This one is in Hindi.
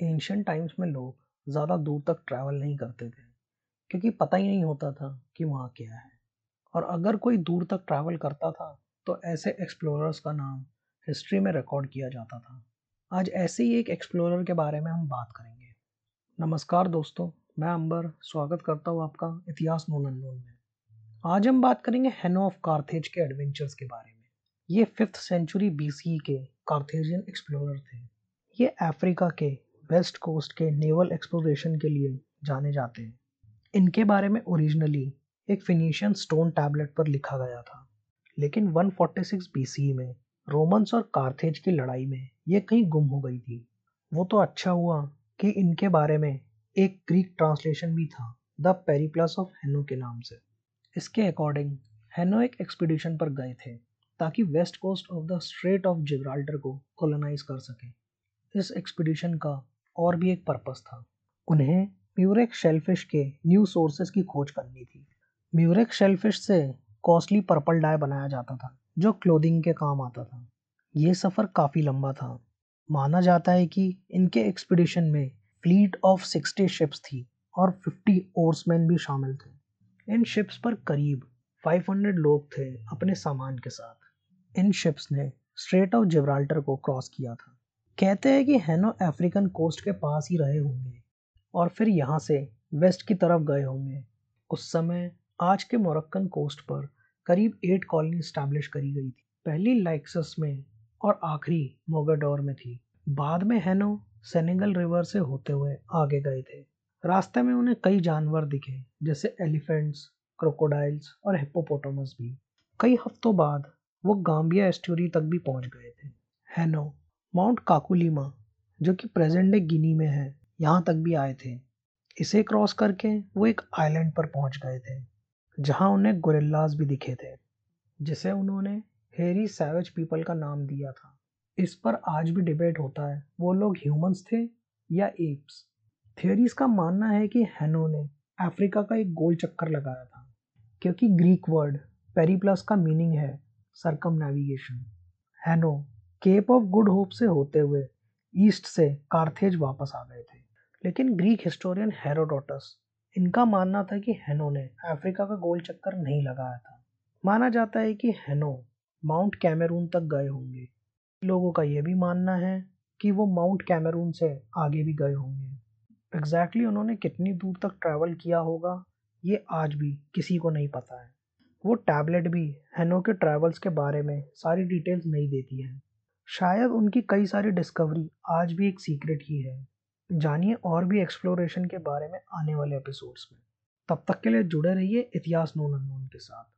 एंशियंट टाइम्स में लोग ज़्यादा दूर तक ट्रैवल नहीं करते थे, क्योंकि पता ही नहीं होता था कि वहाँ क्या है। और अगर कोई दूर तक ट्रैवल करता था तो ऐसे एक्सप्लोरर्स का नाम हिस्ट्री में रिकॉर्ड किया जाता था। आज ऐसे ही एक एक्सप्लोरर के बारे में हम बात करेंगे। नमस्कार दोस्तों, मैं अंबर, स्वागत करता हूँ आपका इतिहास नोन अननोन में। आज हम बात करेंगे हेनो ऑफ़ कार्थेज के एडवेंचर्स के बारे में। ये फिफ्थ सेंचुरी बीसी के कार्थेजियन एक्सप्लोरर थे। ये अफ्रीका के वेस्ट कोस्ट के नेवल एक्सप्लोरेशन के लिए जाने जाते हैं। इनके बारे में ओरिजिनली एक फिनिशियन स्टोन टैबलेट पर लिखा गया था। लेकिन 146 बीसी में रोमन्स और कार्थेज की लड़ाई में ये कहीं गुम हो गई थी। वो तो अच्छा हुआ कि इनके बारे में एक ग्रीक ट्रांसलेशन भी था, द पेरीप्लस ऑफ़ हेनो के नाम से। इसके अकॉर्डिंग हेनो एक एक्सपीडिशन पर गए थे, ताकि west coast of the strait of Gibraltar को कॉलोनाइज कर सकें। इस एक्सपीडिशन का और भी एक पर्पस था। उन्हें म्यूरेक शेलफिश के न्यू सोर्सेज की खोज करनी थी। म्यूरेक शेलफिश से कॉस्टली पर्पल डाई बनाया जाता था, जो क्लोथिंग के काम आता था। ये सफ़र काफ़ी लंबा था। माना जाता है कि इनके एक्सपीडिशन में फ्लीट ऑफ़ सिक्सटी शिप्स थी और फिफ्टी ओर्समैन भी शामिल थे। इन शिप्स पर करीब 500 लोग थे अपने सामान के साथ। इन शिप्स ने स्ट्रेट ऑफ़ जिब्राल्टर को क्रॉस किया था। कहते हैं कि हैनो अफ्रीकन कोस्ट के पास ही रहे होंगे और फिर यहाँ से वेस्ट की तरफ़ गए होंगे। उस समय आज के मोरक्कन कोस्ट पर करीब एट कॉलोनी स्टैब्लिश करी गई थी। पहली लाइक्सस में और आखिरी मोगाडोर में थी। बाद में हैनो सेनेगल रिवर से होते हुए आगे गए थे। रास्ते में उन्हें कई जानवर दिखे, जैसे एलिफेंट्स, क्रोकोडाइल्स और हिप्पोपोटामस भी। कई हफ्तों बाद वो गाम्बिया एस्टोरी तक भी पहुँच गए थे। हैनो माउंट काकुलीमा, जो कि प्रेजेंट डे गिनी में है, यहाँ तक भी आए थे। इसे क्रॉस करके वो एक आइलैंड पर पहुँच गए थे, जहाँ उन्हें गोरिल्लाज भी दिखे थे, जिसे उन्होंने हेरी सैवेज पीपल का नाम दिया था। इस पर आज भी डिबेट होता है, वो लोग ह्यूमंस थे या एप्स? थियोरीज का मानना है कि हैनो ने अफ्रीका का एक गोल चक्कर लगाया था, क्योंकि ग्रीक वर्ड पेरीप्लस का मीनिंग है circumnavigation Hanno Cape of Good Hope से होते हुए ईस्ट से कार्थेज वापस आ गए थे। लेकिन ग्रीक हिस्टोरियन हेरोडोटस इनका मानना था कि हेनो ने अफ्रीका का गोल चक्कर नहीं लगाया था। माना जाता है कि हेनो माउंट कैमरून तक गए होंगे। लोगों का यह भी मानना है कि वो माउंट कैमरून से आगे भी गए होंगे। एग्जैक्टली exactly उन्होंने कितनी दूर तक ट्रैवल किया होगा, ये आज भी किसी को नहीं पता है। वो टैबलेट भी हेनो के ट्रैवल्स के बारे में सारी डिटेल्स नहीं देती है। शायद उनकी कई सारी डिस्कवरी आज भी एक सीक्रेट ही है। जानिए और भी एक्सप्लोरेशन के बारे में आने वाले एपिसोड्स में। तब तक के लिए जुड़े रहिए इतिहास नोन अननोन के साथ।